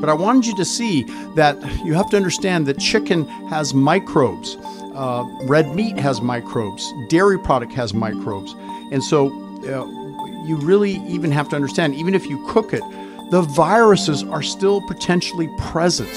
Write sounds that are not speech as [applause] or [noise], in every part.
But I wanted you to see that you have to understand that chicken has microbes. Uh, red meat has microbes. Dairy product has microbes. And so uh, you really even have to understand, even if you cook it, the viruses are still potentially present.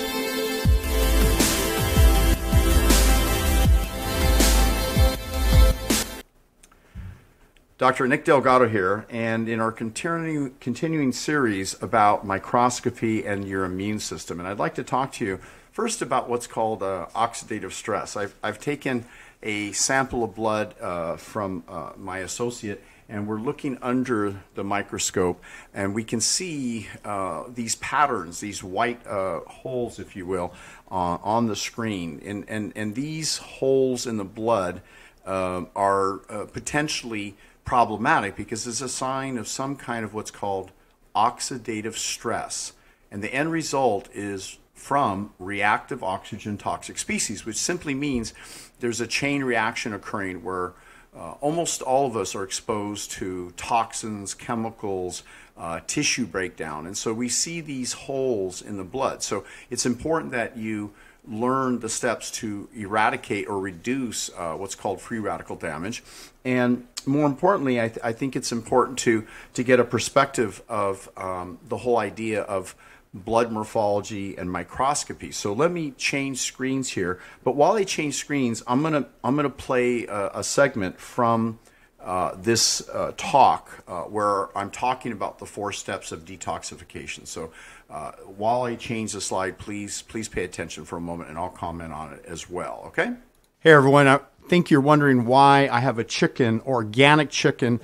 Dr. Nick Delgado here, and in our continu- continuing series about microscopy and your immune system. And I'd like to talk to you first about what's called uh, oxidative stress. I've, I've taken a sample of blood uh, from uh, my associate, and we're looking under the microscope, and we can see uh, these patterns, these white uh, holes, if you will, on the screen. And, and, and these holes in the blood are uh, potentially problematic because it's a sign of some kind of what's called oxidative stress. And the end result is from reactive oxygen toxic species, which simply means there's a chain reaction occurring where uh, almost all of us are exposed to toxins, chemicals, uh, tissue breakdown. And so we see these holes in the blood. So it's important that you learn the steps to eradicate or reduce uh, what's called free radical damage. And more importantly, I, th- I, think it's important to, to get a perspective of um, the whole idea of blood morphology and microscopy. So let me change screens here. But while I change screens, I'm gonna I'm gonna play a, a segment from uh, this uh, talk uh, where I'm talking about the four steps of detoxification. So uh, while I change the slide, please please pay attention for a moment, and I'll comment on it as well. Okay. Hey everyone, I think you're wondering why I have a chicken, organic chicken,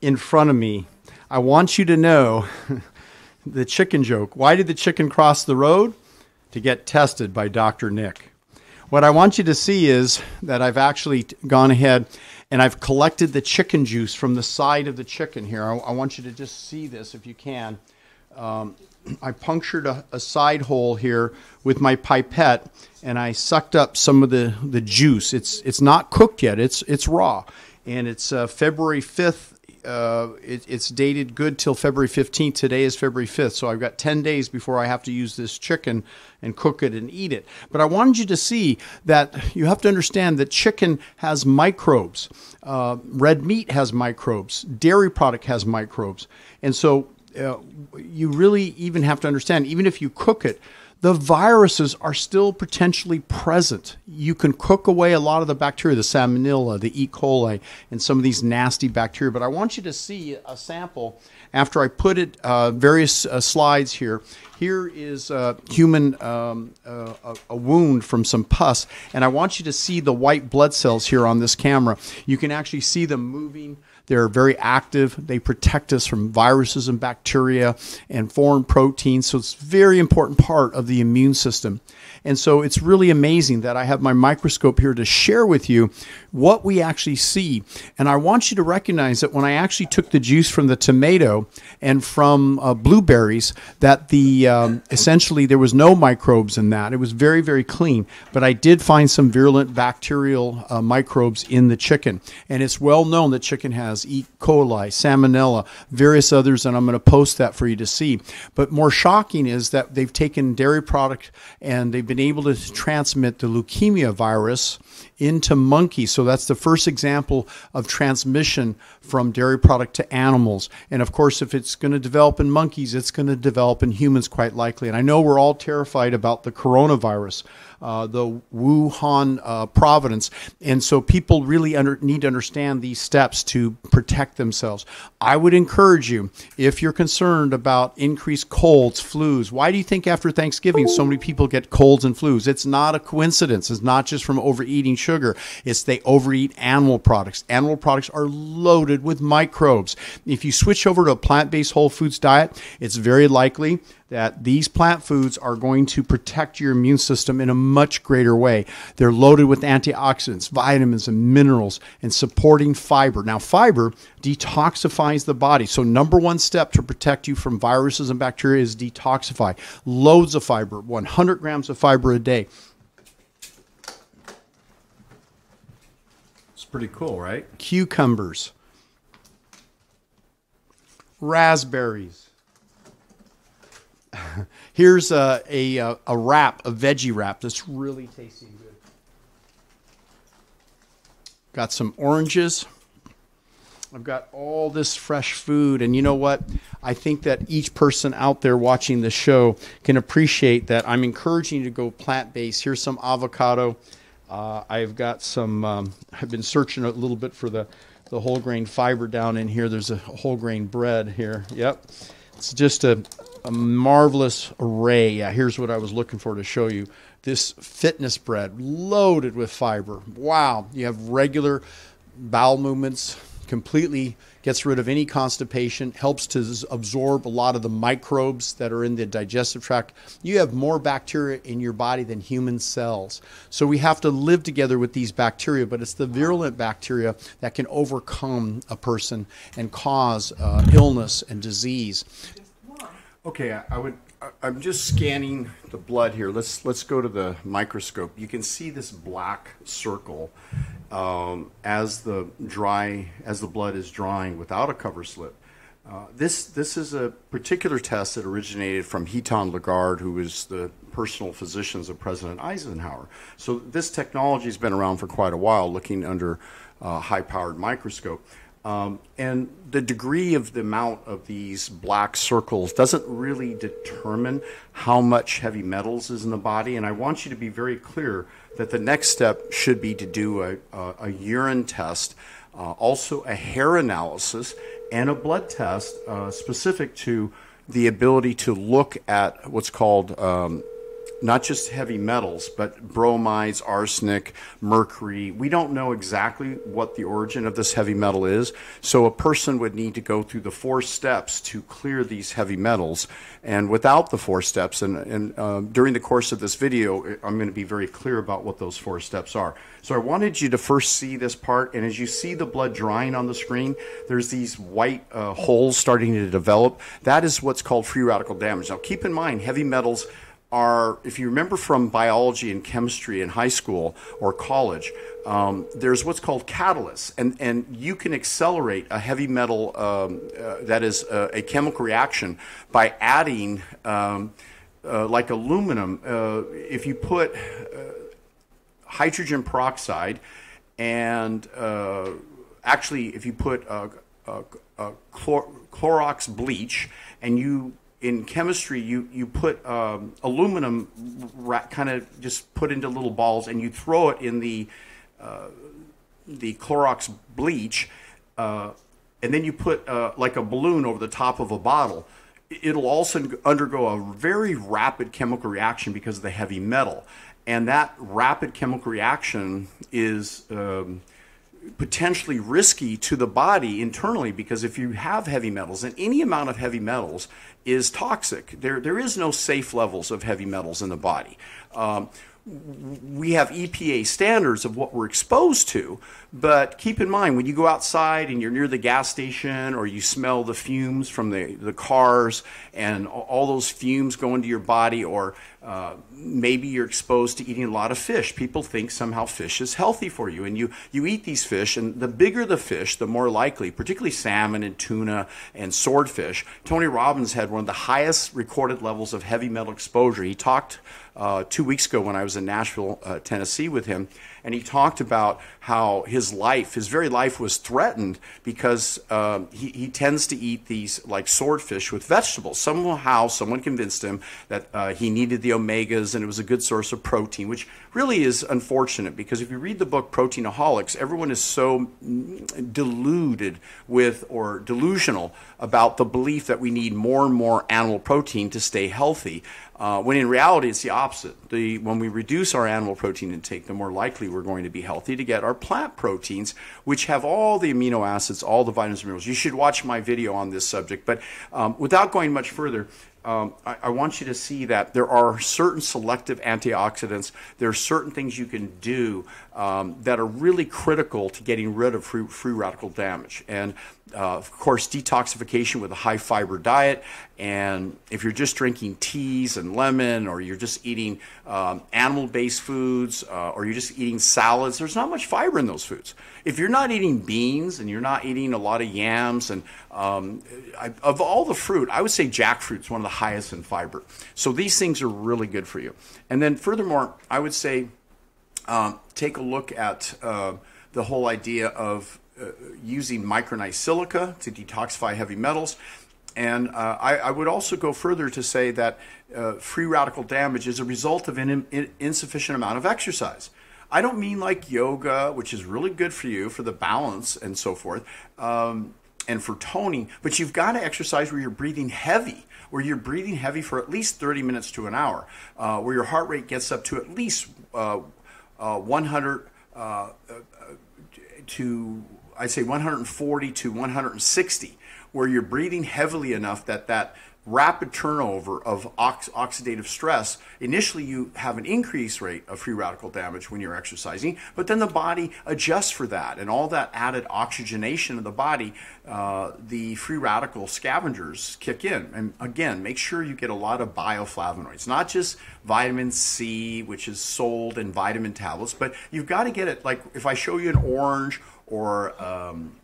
in front of me. I want you to know [laughs] the chicken joke. Why did the chicken cross the road? To get tested by Dr. Nick. What I want you to see is that I've actually gone ahead and I've collected the chicken juice from the side of the chicken here. I, I want you to just see this if you can. Um, I punctured a, a, side hole here with my pipette, and I sucked up some of the, the juice. It's it's not cooked yet. It's it's raw, and it's uh, February fifth. Uh, it, it's dated good till February 15th. Today is February 5th, so I've got 10 days before I have to use this chicken and cook it and eat it. But I wanted you to see that you have to understand that chicken has microbes. Uh, red meat has microbes. Dairy product has microbes, and so uh, you really even have to understand, even if you cook it, the viruses are still potentially present. You can cook away a lot of the bacteria, the salmonella, the E. coli, and some of these nasty bacteria. But I want you to see a sample after I put it, uh, various uh, slides here. Here is a human, um, uh, a, a wound from some pus, and I want you to see the white blood cells here on this camera. You can actually see them moving they're very active. They protect us from viruses and bacteria and foreign proteins. So it's a very important part of the immune system. And so it's really amazing that I have my microscope here to share with you what we actually see. And I want you to recognize that when I actually took the juice from the tomato and from uh, blueberries, that the um, essentially there was no microbes in that. It was very, very clean. But I did find some virulent bacterial uh, microbes in the chicken. And it's well known that chicken has E. coli, salmonella, various others, and I'm going to post that for you to see. But more shocking is that they've taken dairy product and they've been able to transmit the leukemia virus into monkeys. So that's the first example of transmission from dairy product to animals. And of course, if it's going to develop in monkeys, it's going to develop in humans quite likely. And I know we're all terrified about the coronavirus uh, the Wuhan uh, province. And so people really under, need to understand these steps to protect themselves. I would encourage you, if you're concerned about increased colds, flus, why do you think after Thanksgiving so many people get colds and flus? It's not a coincidence. It's not just from overeating sugar, it's they overeat animal products. Animal products are loaded with microbes. If you switch over to a plant based whole foods diet, it's very likely that these plant foods are going to protect your immune system in a much greater way. They're loaded with antioxidants, vitamins, and minerals, and supporting fiber. Now, fiber detoxifies the body. So, number one step to protect you from viruses and bacteria is detoxify. Loads of fiber, 100 grams of fiber a day. Pretty cool, right? Cucumbers, raspberries [laughs] here's a, a, a wrap, a veggie wrap that's really tasty and good. Got some oranges. I've got all this fresh food. And you know what? I think that each person out there watching the show can appreciate that. I'm encouraging you to go plant based. Here's some avocado. Uh, I've got some, um, I've been searching a little bit for the, the whole grain fiber down in here. There's a whole grain bread here. Yep. It's just a, a marvelous array. Yeah, here's what I was looking for to show you. This fitness bread loaded with fiber. Wow. You have regular bowel movements, completely gets rid of any constipation, helps to absorb a lot of the microbes that are in the digestive tract. You have more bacteria in your body than human cells. So we have to live together with these bacteria, but it's the virulent bacteria that can overcome a person and cause uh, illness and disease. Okay, I, I would. I'm just scanning the blood here. Let's let's go to the microscope. You can see this black circle um, as the dry as the blood is drying without a cover slip. Uh, this this is a particular test that originated from Heitan LaGarde, who was the personal physicians of President Eisenhower. So this technology has been around for quite a while, looking under a high-powered microscope. Um, and the degree of the amount of these black circles doesn't really determine how much heavy metals is in the body. And I want you to be very clear that the next step should be to do a, a, a urine test, uh, also a hair analysis, and a blood test uh, specific to the ability to look at what's called um, not just heavy metals, but bromides, arsenic, mercury. We don't know exactly what the origin of this heavy metal is. So a person would need to go through the four steps to clear these heavy metals. And without the four steps, and, and uh, during the course of this video, I'm going to be very clear about what those four steps are. So I wanted you to first see this part. And as you see the blood drying on the screen, there's these white uh, holes starting to develop. That is what's called free radical damage. Now keep in mind, heavy metals are, if you remember from biology and chemistry in high school or college, um, there's what's called catalysts, and, and you can accelerate a heavy metal um, uh, that is a, a, chemical reaction by adding, um, uh, like aluminum, uh, if you put uh, hydrogen peroxide and uh, actually, if you put chlor- Clorox bleach and you in chemistry, you, you put um, aluminum ra- kind of just put into little balls and you throw it in the, uh, the Clorox bleach, uh, and then you put uh, like a balloon over the top of a bottle. It'll also undergo a very rapid chemical reaction because of the heavy metal. And that rapid chemical reaction is um, potentially risky to the body internally because if you have heavy metals and any amount of heavy metals is toxic. There there is no safe levels of heavy metals in the body. Um, we have EPA standards of what we're exposed to, but keep in mind when you go outside and you're near the gas station or you smell the fumes from the, the cars and all those fumes go into your body, or uh, maybe you're exposed to eating a lot of fish. People think somehow fish is healthy for you, and you, you eat these fish, and the bigger the fish, the more likely, particularly salmon and tuna and swordfish. Tony Robbins had one of the highest recorded levels of heavy metal exposure. He talked uh, two weeks ago when I was in Nashville, uh, Tennessee with him, and he talked about how his life, his very life, was threatened because um, he, he tends to eat these like swordfish with vegetables. Somehow, someone convinced him that uh, he needed the omegas and it was a good source of protein, which really is unfortunate because if you read the book Proteinaholics, everyone is so deluded with or delusional about the belief that we need more and more animal protein to stay healthy. Uh, when in reality, it's the opposite. The, when we reduce our animal protein intake, the more likely we're going to be healthy to get our plant proteins, which have all the amino acids, all the vitamins and minerals. You should watch my video on this subject. But um, without going much further, um, I, I, want you to see that there are certain selective antioxidants. There are certain things you can do um, that are really critical to getting rid of free, free radical damage. And uh, of course, detoxification with a high fiber diet And if you're just drinking teas and lemon, or you're just eating um, animal based foods, uh, or you're just eating salads, there's not much fiber in those foods. If you're not eating beans and you're not eating a lot of yams, and um, I, of all the fruit, I would say jackfruit's one of the highest in fiber. So these things are really good for you. And then, furthermore, I would say um, take a look at uh, the whole idea of uh, using micronized silica to detoxify heavy metals. And uh, I, I, would also go further to say that uh, free radical damage is a result of an in, insufficient amount of exercise. I don't mean like yoga, which is really good for you for the balance and so forth, um, and for toning, but you've got to exercise where you're breathing heavy, where you're breathing heavy for at least 30 minutes to an hour, uh, where your heart rate gets up to at least uh, uh, 100 to I'd say 140 to 160, where you're breathing heavily enough that that rapid turnover of ox- oxidative stress, initially you have an increased rate of free radical damage when you're exercising, but then the body adjusts for that. And all that added oxygenation of the body, uh, the free radical scavengers kick in. And again, make sure you get a lot of bioflavonoids, not just vitamin C, which is sold in vitamin tablets, but you've got to get it. Like if I show you an orange or um,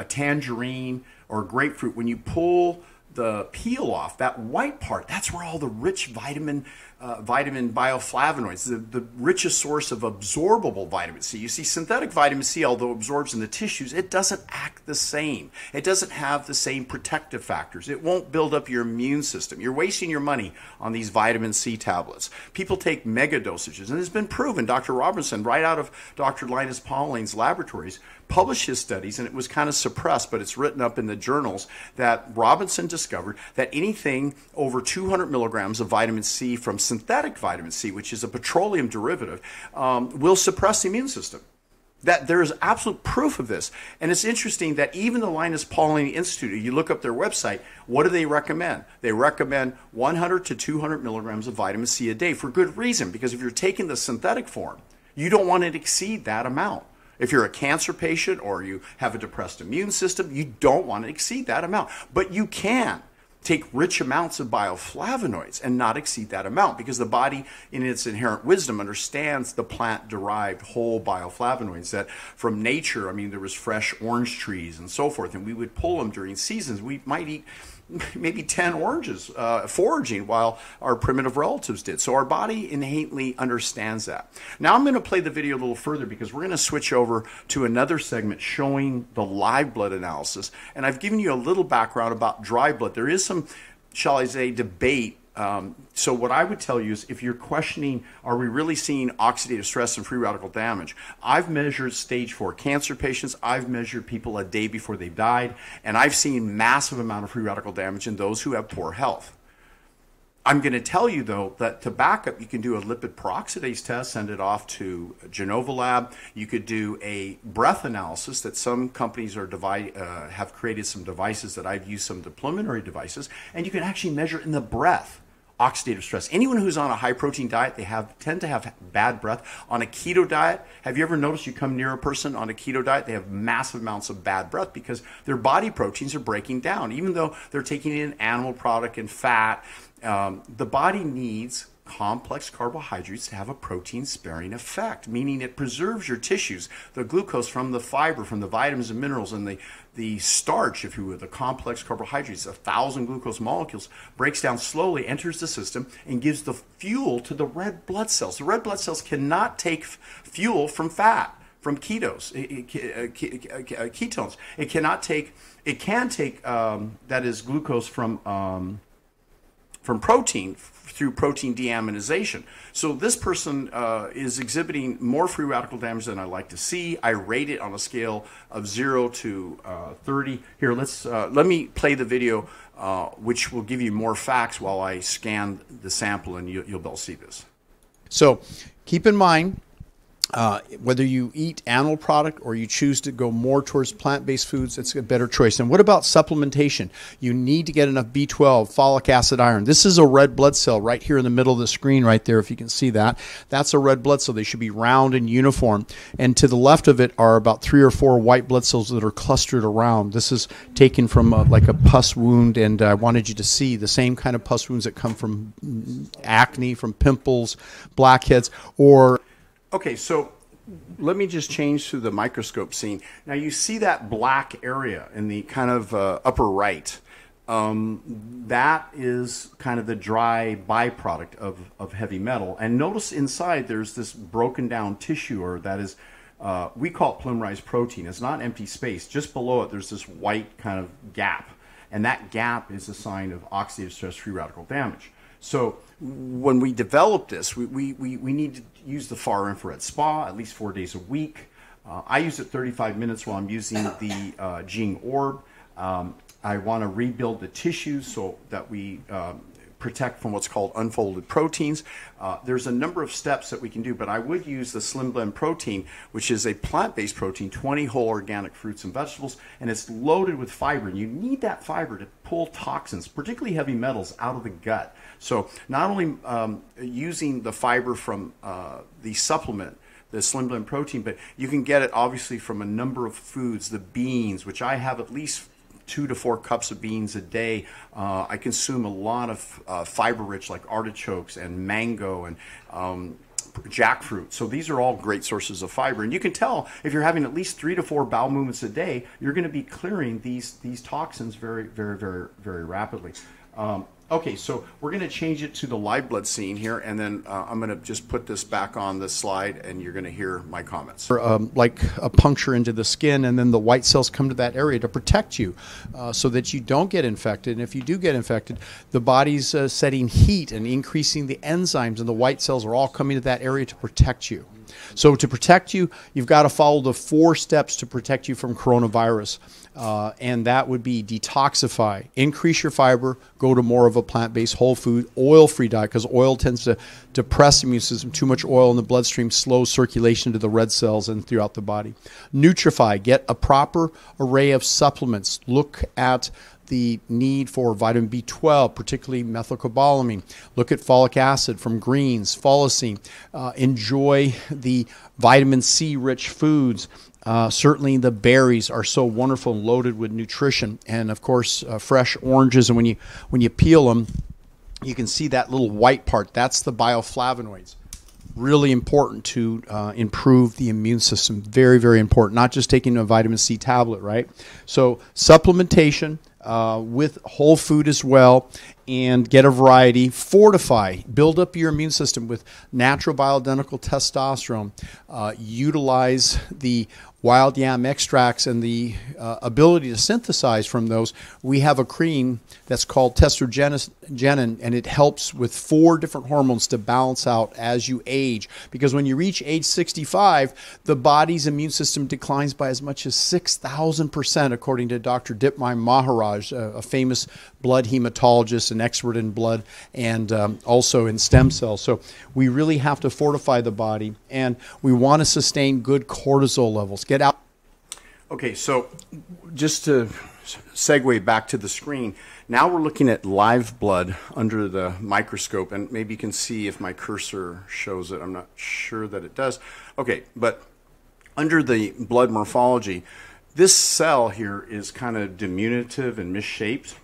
a tangerine or a grapefruit, when you pull the peel off, that white part, that's where all the rich vitamin uh, vitamin bioflavonoids, the, the richest source of absorbable vitamin C. You see, synthetic vitamin C, although absorbs in the tissues, it doesn't act the same. It doesn't have the same protective factors. It won't build up your immune system. You're wasting your money on these vitamin C tablets. People take mega dosages, and it's been proven. Dr. Robinson, right out of Dr. Linus Pauling's laboratories, published his studies, and it was kind of suppressed, but it's written up in the journals that Robinson discovered that anything over 200 milligrams of vitamin C from synthetic vitamin C, which is a petroleum derivative, um, will suppress the immune system. That there is absolute proof of this. And it's interesting that even the Linus Pauling Institute, you look up their website, what do they recommend? They recommend 100 to 200 milligrams of vitamin C a day for good reason, because if you're taking the synthetic form, you don't want to exceed that amount. If you're a cancer patient or you have a depressed immune system, you don't want to exceed that amount. But you can take rich amounts of bioflavonoids and not exceed that amount because the body, in its inherent wisdom, understands the plant derived whole bioflavonoids that from nature, I mean, there was fresh orange trees and so forth, and we would pull them during seasons. We might eat [laughs] maybe 10 oranges uh, foraging while our primitive relatives did. So our body innately understands that. Now I'm going to play the video a little further because we're going to switch over to another segment showing the live blood analysis. And I've given you a little background about dry blood. There is some, shall I say, debate um, so what I would tell you is if you're questioning, are we really seeing oxidative stress and free radical damage? I've measured stage four cancer patients. I've measured people a day before they died, and I've seen massive amount of free radical damage in those who have poor health. I'm going to tell you though that to back up, you can do a lipid peroxidase test, send it off to Genova Lab. You could do a breath analysis that some companies are divide, uh, have created some devices that I've used some preliminary devices, and you can actually measure in the breath oxidative stress. Anyone who's on a high protein diet, they have tend to have bad breath. On a keto diet, have you ever noticed you come near a person on a keto diet, they have massive amounts of bad breath because their body proteins are breaking down. Even though they're taking in animal product and fat, um, the body needs complex carbohydrates to have a protein sparing effect, meaning it preserves your tissues, the glucose from the fiber, from the vitamins and minerals, and the, the starch, if you will, the complex carbohydrates, a thousand glucose molecules, breaks down slowly, enters the system, and gives the fuel to the red blood cells. The red blood cells cannot take fuel from fat from ketos, ketones. It cannot take. It can take um, that is glucose from um, from protein through protein deaminization. So this person uh, is exhibiting more free radical damage than I like to see. I rate it on a scale of zero to uh, 30. Here, let's uh, let me play the video, uh, which will give you more facts while I scan the sample, and you, will be able to see this. So keep in mind uh, whether you eat animal product or you choose to go more towards plant-based foods, it's a better choice. And what about supplementation? You need to get enough B12, folic acid, iron. This is a red blood cell right here in the middle of the screen, right there. If you can see that, that's a red blood cell. They should be round and uniform. And to the left of it are about three or four white blood cells that are clustered around. This is taken from a, like a pus wound, and uh, I wanted you to see the same kind of pus wounds that come from mm, acne, from pimples, blackheads, or Okay, so let me just change to the microscope scene. Now you see that black area in the kind of uh, upper right. Um, that is kind of the dry byproduct of, of heavy metal. And notice inside there's this broken down tissue, or that is, uh, we call it polymerized protein. It's not empty space. Just below it, there's this white kind of gap. And that gap is a sign of oxidative stress free radical damage. So when we develop this, we, we, we, we need to use the far infrared spa at least four days a week. Uh, I use it 35 minutes while I'm using the uh, Jing Orb. Um, I want to rebuild the tissues so that we um, protect from what's called unfolded proteins. Uh, there's a number of steps that we can do, but I would use the Slim Blend protein, which is a plant based protein, 20 whole organic fruits and vegetables, and it's loaded with fiber. And you need that fiber to pull toxins, particularly heavy metals, out of the gut. So, not only um, using the fiber from uh, the supplement, the Slim Blend protein, but you can get it obviously from a number of foods, the beans, which I have at least two to four cups of beans a day. Uh, I consume a lot of uh, fiber rich like artichokes and mango and um, jackfruit. So these are all great sources of fiber. And you can tell if you're having at least three to four bowel movements a day, you're going to be clearing these, these toxins very, very, very, very rapidly. Um, Okay, so we're going to change it to the live blood scene here, and then uh, I'm going to just put this back on the slide, and you're going to hear my comments. Um, like a puncture into the skin, and then the white cells come to that area to protect you uh, so that you don't get infected. And if you do get infected, the body's uh, setting heat and increasing the enzymes, and the white cells are all coming to that area to protect you. So, to protect you, you've got to follow the four steps to protect you from coronavirus. Uh, and that would be detoxify, increase your fiber, go to more of a plant based whole food, oil free diet, because oil tends to depress the immune system. Too much oil in the bloodstream slows circulation to the red cells and throughout the body. Nutrify, get a proper array of supplements. Look at the need for vitamin B12, particularly methylcobalamin. Look at folic acid from greens, folacin. Uh, enjoy the vitamin C rich foods. Uh, certainly, the berries are so wonderful and loaded with nutrition, and of course, uh, fresh oranges. And when you when you peel them, you can see that little white part. That's the bioflavonoids. Really important to uh, improve the immune system. Very, very important. Not just taking a vitamin C tablet, right? So, supplementation, uh, with whole food as well and get a variety. Fortify, build up your immune system with natural bioidentical testosterone. Uh, utilize the wild yam extracts and the uh, ability to synthesize from those, we have a cream that's called testogenin, and it helps with four different hormones to balance out as you age. Because when you reach age 65, the body's immune system declines by as much as 6,000%, according to Dr. Dipnarine Maharaj, a, a famous blood hematologist, an expert in blood and um, also in stem cells. So we really have to fortify the body, and we want to sustain good cortisol levels get out. Okay, so just to segue back to the screen, now we're looking at live blood under the microscope, and maybe you can see if my cursor shows it. I'm not sure that it does. Okay, but under the blood morphology, this cell here is kind of diminutive and misshaped,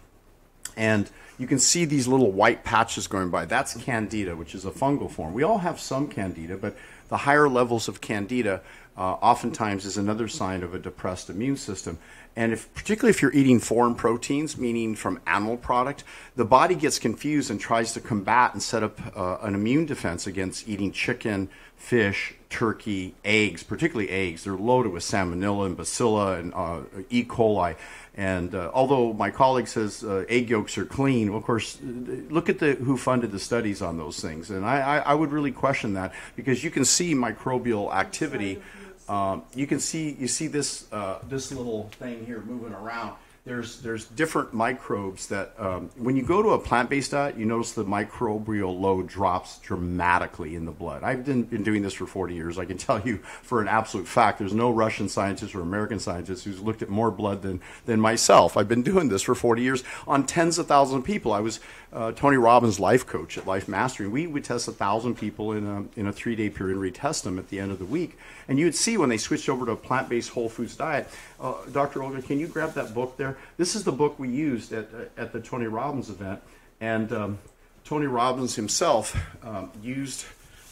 and you can see these little white patches going by. That's candida, which is a fungal form. We all have some candida, but the higher levels of candida uh, oftentimes is another sign of a depressed immune system. And if, particularly if you're eating foreign proteins, meaning from animal product, the body gets confused and tries to combat and set up uh, an immune defense against eating chicken, fish, turkey, eggs, particularly eggs. They're loaded with salmonella and bacilla and uh, E. coli. And uh, although my colleague says uh, egg yolks are clean, well, of course, look at the who funded the studies on those things. And I, I, I would really question that because you can see microbial activity um, you can see you see this uh, this little thing here moving around. There's there's different microbes that um, when you go to a plant-based diet, you notice the microbial load drops dramatically in the blood. I've been, been doing this for 40 years. I can [laughs] tell you for an absolute fact, there's no Russian scientist or American scientist who's looked at more blood than than myself. I've been doing this for 40 years on tens of thousands of people. I was uh, Tony Robbins' life coach at Life Mastery. We would test a thousand people in a in a three-day period, and retest them at the end of the week, and you'd see when they switched over to a plant-based whole foods diet. Uh, Dr. Olga, can you grab that book there? This is the book we used at, uh, at the Tony Robbins event. And um, Tony Robbins himself um, used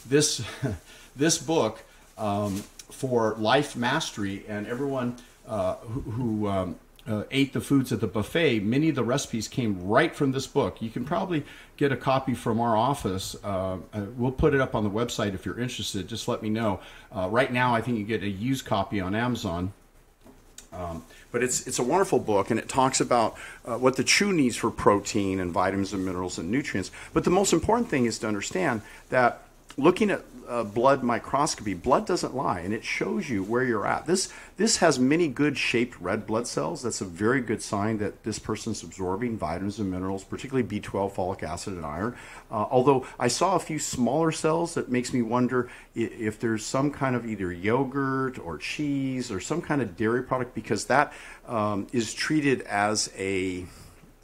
this, [laughs] this book um, for life mastery, and everyone uh, who, who um, uh, ate the foods at the buffet, many of the recipes came right from this book. You can probably get a copy from our office. Uh, uh we'll put it up on the website if you're interested. Just let me know. Uh, right now, I think you get a used copy on Amazon. Um, but it's it's a wonderful book, and it talks about uh, what the chew needs for protein and vitamins and minerals and nutrients. But the most important thing is to understand that looking at uh, blood microscopy, blood doesn't lie, and it shows you where you're at. This this has many good shaped red blood cells. That's a very good sign that this person's absorbing vitamins and minerals, particularly B12, folic acid, and iron. Uh, although I saw a few smaller cells, that makes me wonder if, if there's some kind of either yogurt or cheese or some kind of dairy product because that um, is treated as a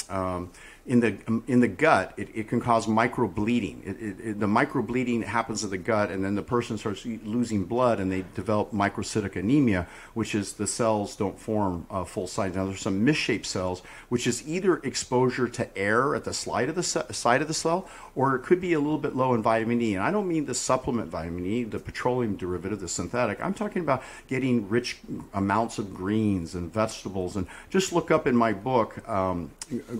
um, in the in the gut, it, it can cause microbleeding. It, it, it, the microbleeding happens in the gut, and then the person starts losing blood, and they develop microcytic anemia, which is the cells don't form uh, full size. Now, there's some misshaped cells, which is either exposure to air at the side of the side of the cell, or it could be a little bit low in vitamin E. And I don't mean the supplement vitamin E, the petroleum derivative, the synthetic. I'm talking about getting rich amounts of greens and vegetables. And just look up in my book, um,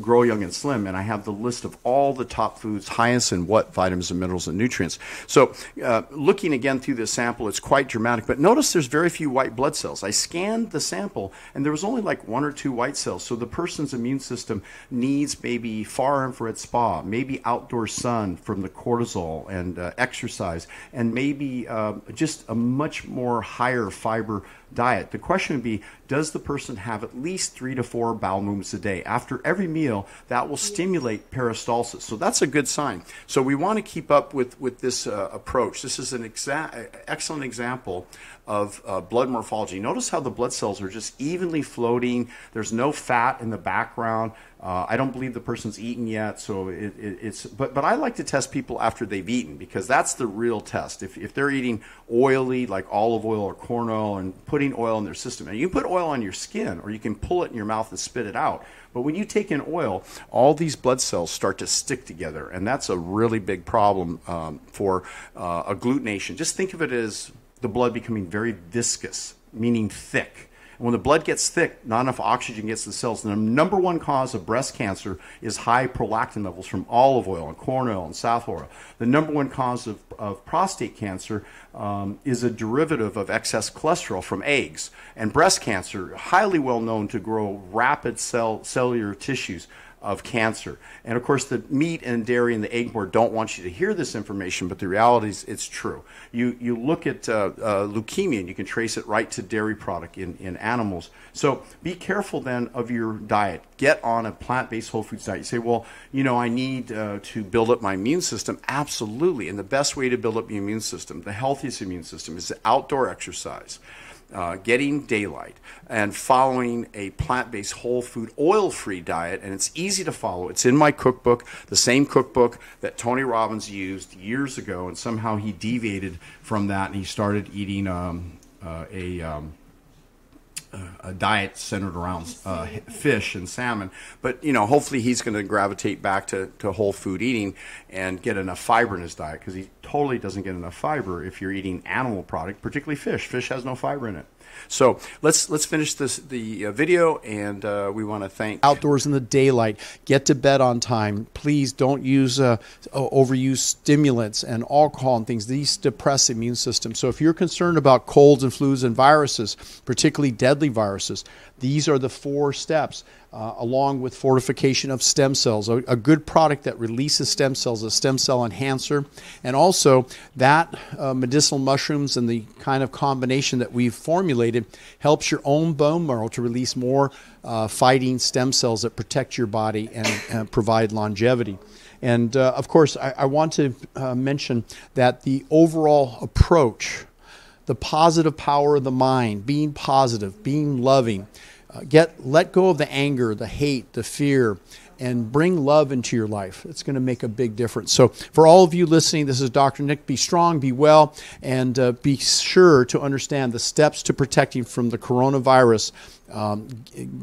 Grow Young and Slim Slim, and I have the list of all the top foods, highest in what vitamins and minerals and nutrients. So, uh, looking again through this sample, it's quite dramatic. But notice there's very few white blood cells. I scanned the sample, and there was only like one or two white cells. So the person's immune system needs maybe far infrared spa, maybe outdoor sun from the cortisol and uh, exercise, and maybe uh, just a much more higher fiber diet. The question would be Does the person have at least three to four bowel movements a day? After every meal, that will stimulate peristalsis. So that's a good sign. So we want to keep up with, with this uh, approach. This is an exa- excellent example of uh, blood morphology. Notice how the blood cells are just evenly floating, there's no fat in the background. Uh, I don't believe the person's eaten yet, so it, it, it's. But but I like to test people after they've eaten because that's the real test. If if they're eating oily like olive oil or corn oil and putting oil in their system, and you can put oil on your skin or you can pull it in your mouth and spit it out. But when you take in oil, all these blood cells start to stick together, and that's a really big problem um, for uh, agglutination. Just think of it as the blood becoming very viscous, meaning thick And when the blood gets thick, not enough oxygen gets to the cells. And the number one cause of breast cancer is high prolactin levels from olive oil and corn oil and safflower. The number one cause of, of prostate cancer um, is a derivative of excess cholesterol from eggs. And breast cancer, highly well known to grow rapid cell, cellular tissues of cancer. And of course, the meat and dairy and the egg board don't want you to hear this information, but the reality is it's true. You, you look at uh, uh, leukemia and you can trace it right to dairy product in, in animals. So be careful then of your diet. Get on a plant based whole foods diet. You say, well, you know, I need uh, to build up my immune system. Absolutely. And the best way to build up the immune system, the healthiest immune system, is outdoor exercise uh, getting daylight and following a plant based, whole food, oil free diet. And it's easy to follow. It's in my cookbook, the same cookbook that Tony Robbins used years ago. And somehow he deviated from that and he started eating um, uh, a. Um, a diet centered around uh, fish and salmon. But you know, hopefully he's going to gravitate back to, to whole food eating and get enough fiber in his diet because he totally doesn't get enough fiber if you're eating animal product, particularly fish. Fish has no fiber in it. So let's let's finish this the uh, video, and uh, we want to thank outdoors in the daylight. Get to bed on time. Please don't use uh, overuse stimulants and alcohol and things. These depress the immune system. So if you're concerned about colds and flus and viruses, particularly deadly viruses, these are the four steps uh, along with fortification of stem cells. A, a, good product that releases stem cells, a stem cell enhancer, and also that uh, medicinal mushrooms and the kind of combination that we've formulated helps your own bone marrow to release more uh, fighting stem cells that protect your body and uh, provide longevity. And uh, of course, I, I want to uh, mention that the overall approach, the positive power of the mind, being positive, being loving, uh, get let go of the anger, the hate, the fear, and bring love into your life. It's going to make a big difference. So, for all of you listening, this is Dr. Nick. Be strong, be well, and uh, be sure to understand the steps to protecting from the coronavirus. Um,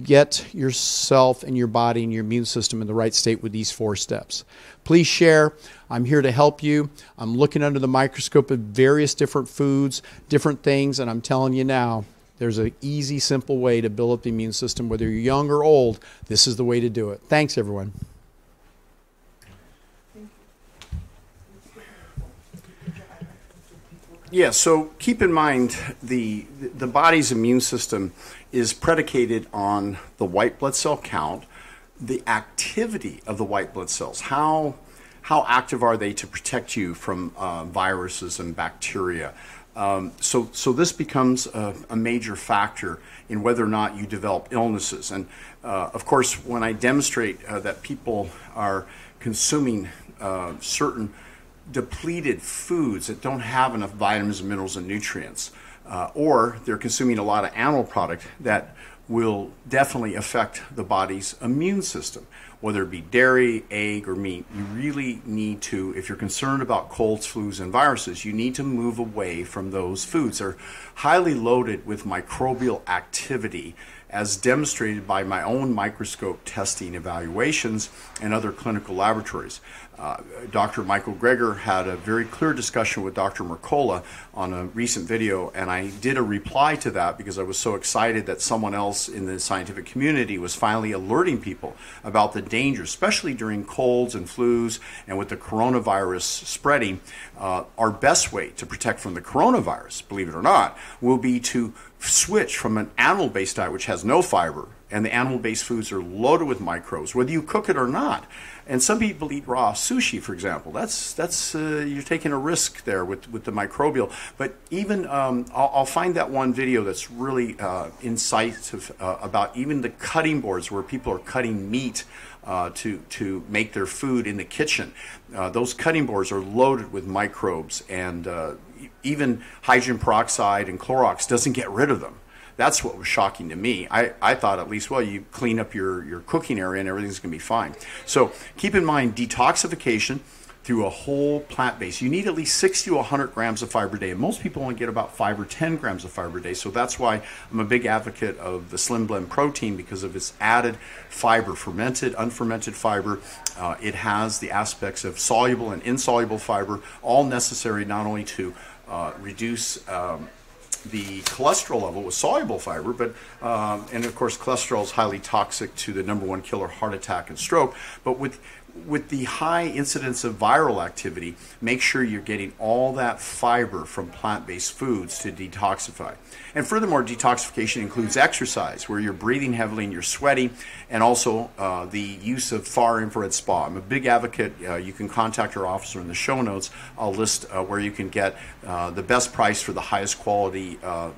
get yourself and your body and your immune system in the right state with these four steps. Please share. I'm here to help you. I'm looking under the microscope at various different foods, different things, and I'm telling you now, there's an easy, simple way to build up the immune system, whether you're young or old. This is the way to do it. Thanks, everyone. Yeah, so keep in mind the the body's immune system is predicated on the white blood cell count, the activity of the white blood cells. How how active are they to protect you from uh, viruses and bacteria? Um, so, so this becomes a, a, major factor in whether or not you develop illnesses. And uh, of course, when I demonstrate uh, that people are consuming uh, certain depleted foods that don't have enough vitamins, minerals, and nutrients, uh, or they're consuming a lot of animal product that will definitely affect the body's immune system whether it be dairy, egg, or meat, you really need to, if you're concerned about colds, flus, and viruses, you need to move away from those foods. They're highly loaded with microbial activity as demonstrated by my own microscope testing evaluations and other clinical laboratories. Uh, Dr. Michael Greger had a very clear discussion with Dr. Mercola on a recent video, and I did a reply to that because I was so excited that someone else in the scientific community was finally alerting people about the danger, especially during colds and flus and with the coronavirus spreading. Uh, our best way to protect from the coronavirus, believe it or not, will be to switch from an animal based diet, which has no fiber, and the animal based foods are loaded with microbes, whether you cook it or not. And some people eat raw sushi, for example. That's that's uh, you're taking a risk there with, with the microbial. But even um, I'll, I'll, find that one video that's really uh, incisive uh, about even the cutting boards where people are cutting meat. Uh, to to make their food in the kitchen, uh, those cutting boards are loaded with microbes, and uh, even hydrogen peroxide and Clorox doesn't get rid of them that's what was shocking to me. I, I thought at least, well, you clean up your, your cooking area and everything's going to be fine. So keep in mind detoxification through a whole plant base. You need at least 60 to 100 grams of fiber a day. And most people only get about 5 or 10 grams of fiber a day. So that's why I'm a big advocate of the Slim Blend protein because of its added fiber, fermented, unfermented fiber. Uh, it has the aspects of soluble and insoluble fiber, all necessary not only to uh, reduce um, the cholesterol level with soluble fiber, but um, and of course cholesterol is highly toxic to the number one killer, heart attack and stroke. But with with the high incidence of viral activity, make sure you're getting all that fiber from plant-based foods to detoxify. And furthermore, detoxification includes exercise, where you're breathing heavily and you're sweating, and also uh, the use of far infrared spa. I'm a big advocate. Uh, you can contact our officer in the show notes. I'll list uh, where you can get uh, the best price for the highest quality uh,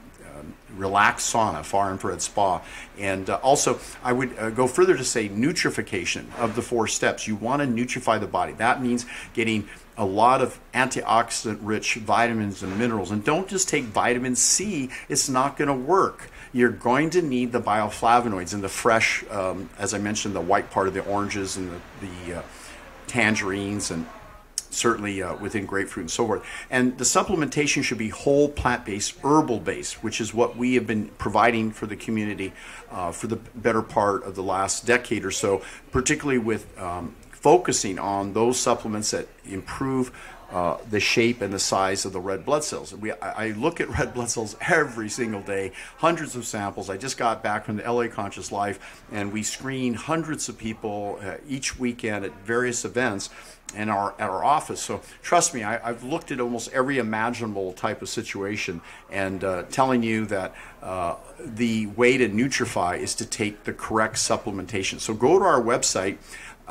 relaxed sauna, far infrared spa. And uh, also, I would uh, go further to say nutrification of the four steps. You want to nutrify the body. That means getting a lot of antioxidant rich vitamins and minerals. And don't just take vitamin C, it's not going to work. You're going to need the bioflavonoids in the fresh, um, as I mentioned, the white part of the oranges and the, the uh, tangerines and certainly uh, within grapefruit and so forth. And the supplementation should be whole plant based, herbal based, which is what we have been providing for the community uh, for the better part of the last decade or so, particularly with um, focusing on those supplements that improve uh, the shape and the size of the red blood cells. We, I, I, look at [laughs] red blood cells every single day, hundreds of samples. I just got back from the LA Conscious Life, and we screen hundreds of people uh, each weekend at various events in our at our office. So trust me, I, have looked at almost every imaginable type of situation, and uh, telling you that uh, the way to nutrify is to take the correct supplementation. So go to our website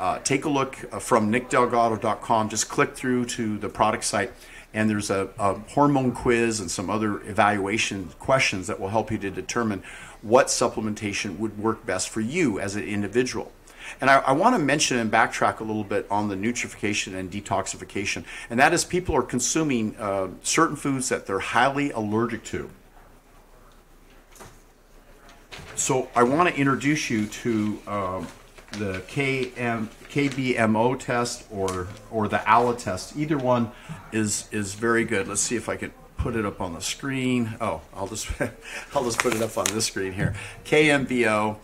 uh, take a look uh, from nickdelgado.com. Just click through to the product site, and there's a, a hormone quiz and some other evaluation questions that will help you to determine what supplementation would work best for you as an individual. And I, I want to mention and backtrack a little bit on the nutrification and detoxification, and that is people are consuming uh, certain foods that they're highly allergic to. So I want to introduce you to um, the KM, KBMO test or or the ALA test. Either one is is very good. Let's see if I can put it up on the screen. Oh, I'll just [laughs] I'll just put it up on this screen here. KMBO.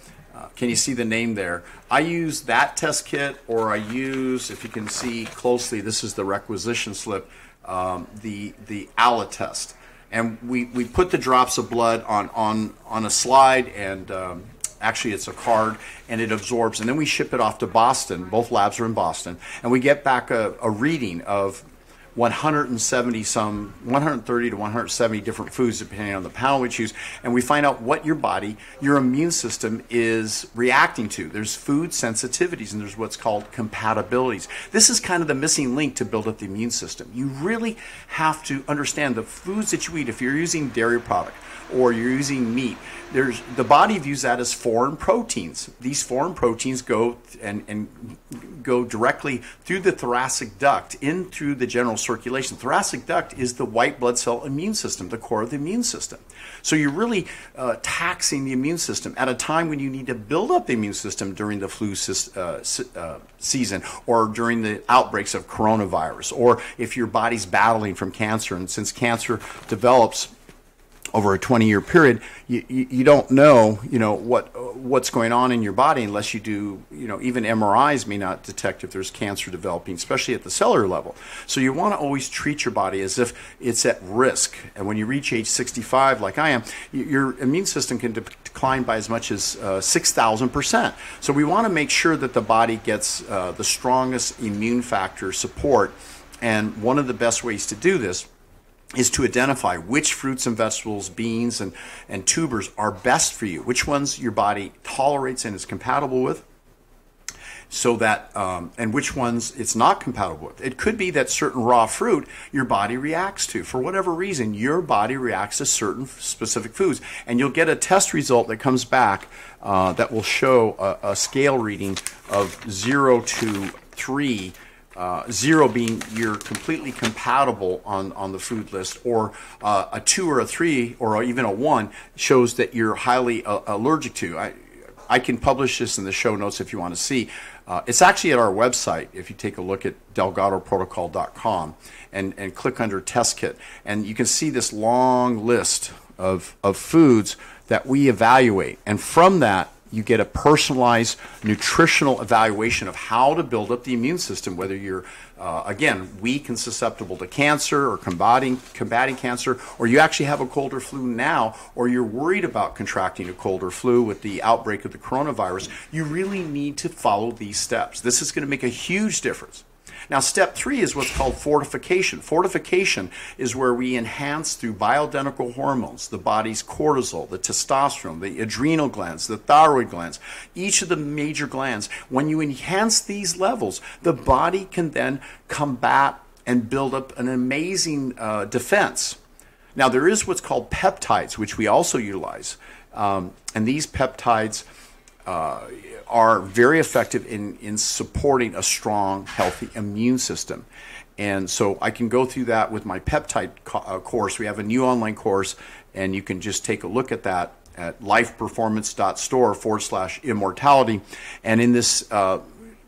Can you see the name there? I use that test kit, or I use, if you can see closely, this is the requisition slip, um, the the ALA test, and we, we put the drops of blood on on on a slide, and um, actually it's a card, and it absorbs, and then we ship it off to Boston. Both labs are in Boston, and we get back a, a reading of 170 some 130 to 170 different foods depending on the panel we choose and we find out what your body your immune system is reacting to. There's food sensitivities and there's what's called compatibilities. This is kind of the missing link to build up the immune system. You really have to understand the foods that you eat. If you're using dairy product or you're using meat there's the body views that as foreign proteins these foreign proteins go and, and go directly through the thoracic duct in through the general circulation. Thoracic duct is the white blood cell immune system, the core of the immune system. So you're really uh, taxing the immune system at a time when you need to build up the immune system during the flu uh, uh, season or during the outbreaks of coronavirus or if your body's battling from cancer. And since cancer develops over a 20 year period, you, you, you, don't know, you know, what, what's going on in your body unless you do, you know, even MRIs may not detect if there's cancer developing, especially at the cellular level. So you want to always treat your body as if it's at risk. And when you reach age 65, like I am, your immune system can de- decline by as much as uh, 6,000%. So we want to make sure that the body gets uh, the strongest immune factor support. And one of the best ways to do this is to identify which fruits and vegetables, beans, and, and tubers are best for you, which ones your body tolerates and is compatible with, so that, um, and which ones it's not compatible with. It could be that certain raw fruit your body reacts to. For whatever reason, your body reacts to certain specific foods. And you'll get a test result that comes back uh, that will show a, a scale reading of zero to three uh, zero being you're completely compatible on, on the food list, or uh, a two or a three or even a one shows that you're highly uh, allergic to. I, I can publish this in the show notes if you want to see. Uh, it's actually at our website if you take a look at delgadoprotocol.com and, and click under test kit. And you can see this long list of, of foods that we evaluate. And from that, you get a personalized nutritional evaluation of how to build up the immune system, whether you're, uh, again, weak and susceptible to cancer or combating, combating cancer, or you actually have a cold or flu now, or you're worried about contracting a cold or flu with the outbreak of the coronavirus. You really need to follow these steps. This is going to make a huge difference. Now, step three is what's called fortification. Fortification is where we enhance through bioidentical hormones the body's cortisol, the testosterone, the adrenal glands, the thyroid glands, each of the major glands. When you enhance these levels, the body can then combat and build up an amazing uh, defense. Now, there is what's called peptides, which we also utilize. Um, and these peptides uh, are very effective in, in supporting a strong, healthy immune system. And so I can go through that with my peptide co- uh, course. We have a new online course, and you can just take a look at that at lifeperformance.store forward slash immortality. And in this uh,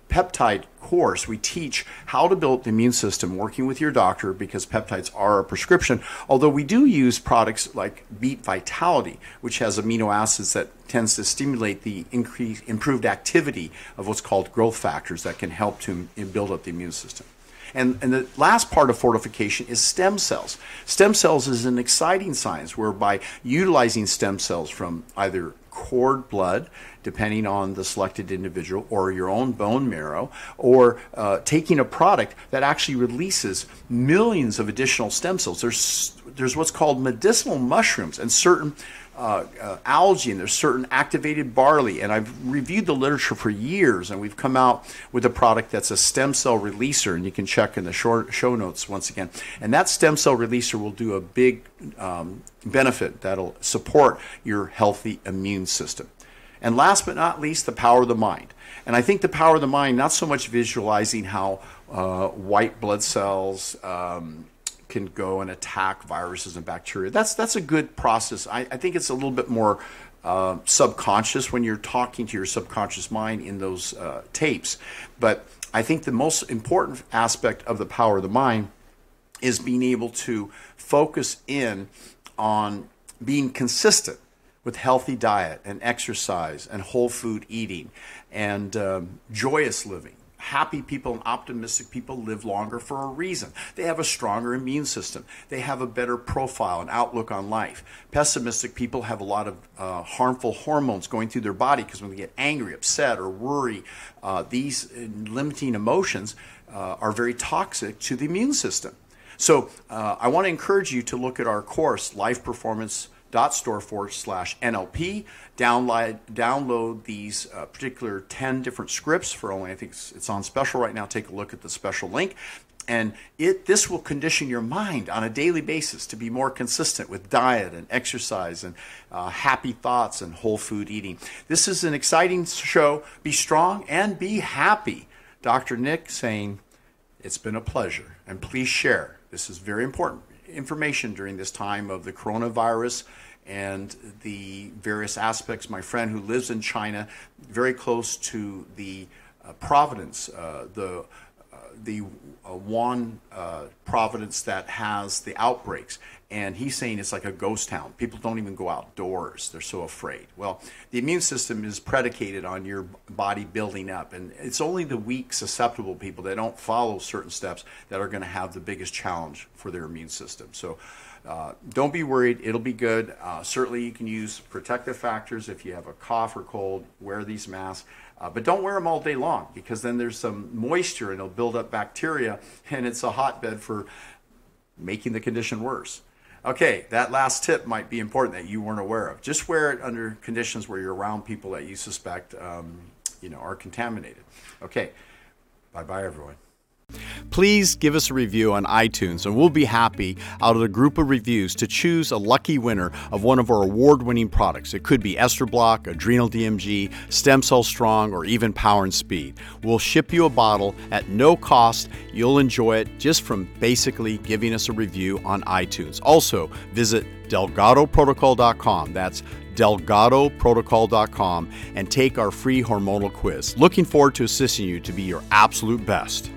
peptide course, we teach how to build the immune system working with your doctor because peptides are a prescription. Although we do use products like Beat Vitality, which has amino acids that tends to stimulate the increase, improved activity of what's called growth factors that can help to build up the immune system. And, and the last part of fortification is stem cells. Stem cells is an exciting science whereby utilizing stem cells from either cord blood, depending on the selected individual, or your own bone marrow, or uh, taking a product that actually releases millions of additional stem cells. There's, there's what's called medicinal mushrooms and certain uh, uh, algae and there's certain activated barley. And I've reviewed the literature for years, and we've come out with a product that's a stem cell releaser, and you can check in the short show notes once again. And that stem cell releaser will do a big um, benefit that'll support your healthy immune system. And last but not least, the power of the mind. And I think the power of the mind, not so much visualizing how uh, white blood cells um, can go and attack viruses and bacteria. That's that's a good process. I, I think it's a little bit more uh, subconscious when you're talking to your subconscious mind in those uh, tapes. But I think the most important aspect of the power of the mind is being able to focus in on being consistent with healthy diet and exercise and whole food eating and um, joyous living. Happy people and optimistic people live longer for a reason. They have a stronger immune system. They have a better profile and outlook on life. Pessimistic people have a lot of uh, harmful hormones going through their body because when they get angry, upset, or worry, uh, these uh, limiting emotions uh, are very toxic to the immune system. So uh, I want to encourage you to look at our course, Life Performance dot store forward slash NLP. Download, download these uh, particular 10 different scripts for only, I think it's, it's on special right now. Take a look at the special link. And it, this will condition your mind on a daily basis to be more consistent with diet and exercise and uh, happy thoughts and whole food eating. This is an exciting show. Be strong and be happy. Dr. Nick saying, It's been a pleasure. And please share. This is very important information during this time of the coronavirus and the various aspects. My friend who lives in China, very close to the uh, Providence, uh, the uh, the uh, one uh, Providence that has the outbreaks, and he's saying it's like a ghost town. People don't even go outdoors; they're so afraid. Well, the immune system is predicated on your body building up, and it's only the weak, susceptible people that don't follow certain steps that are going to have the biggest challenge for their immune system. So. Uh, don't be worried, it'll be good. Uh, certainly, you can use protective factors if you have a cough or cold, wear these masks. Uh, but don't wear them all day long because then there's some moisture and it'll build up bacteria, and it's a hotbed for making the condition worse. Okay, that last tip might be important that you weren't aware of. Just wear it under conditions where you're around people that you suspect, um, you know, are contaminated. Okay, bye bye, everyone. Please give us a review on iTunes, and we'll be happy out of the group of reviews to choose a lucky winner of one of our award winning products. It could be Estro Block, Adrenal DMG, Stem Cell Strong, or even Power and Speed. We'll ship you a bottle at no cost. You'll enjoy it just from basically giving us a review on iTunes. Also, visit DelgadoProtocol.com. That's DelgadoProtocol.com and take our free hormonal quiz. Looking forward to assisting you to be your absolute best.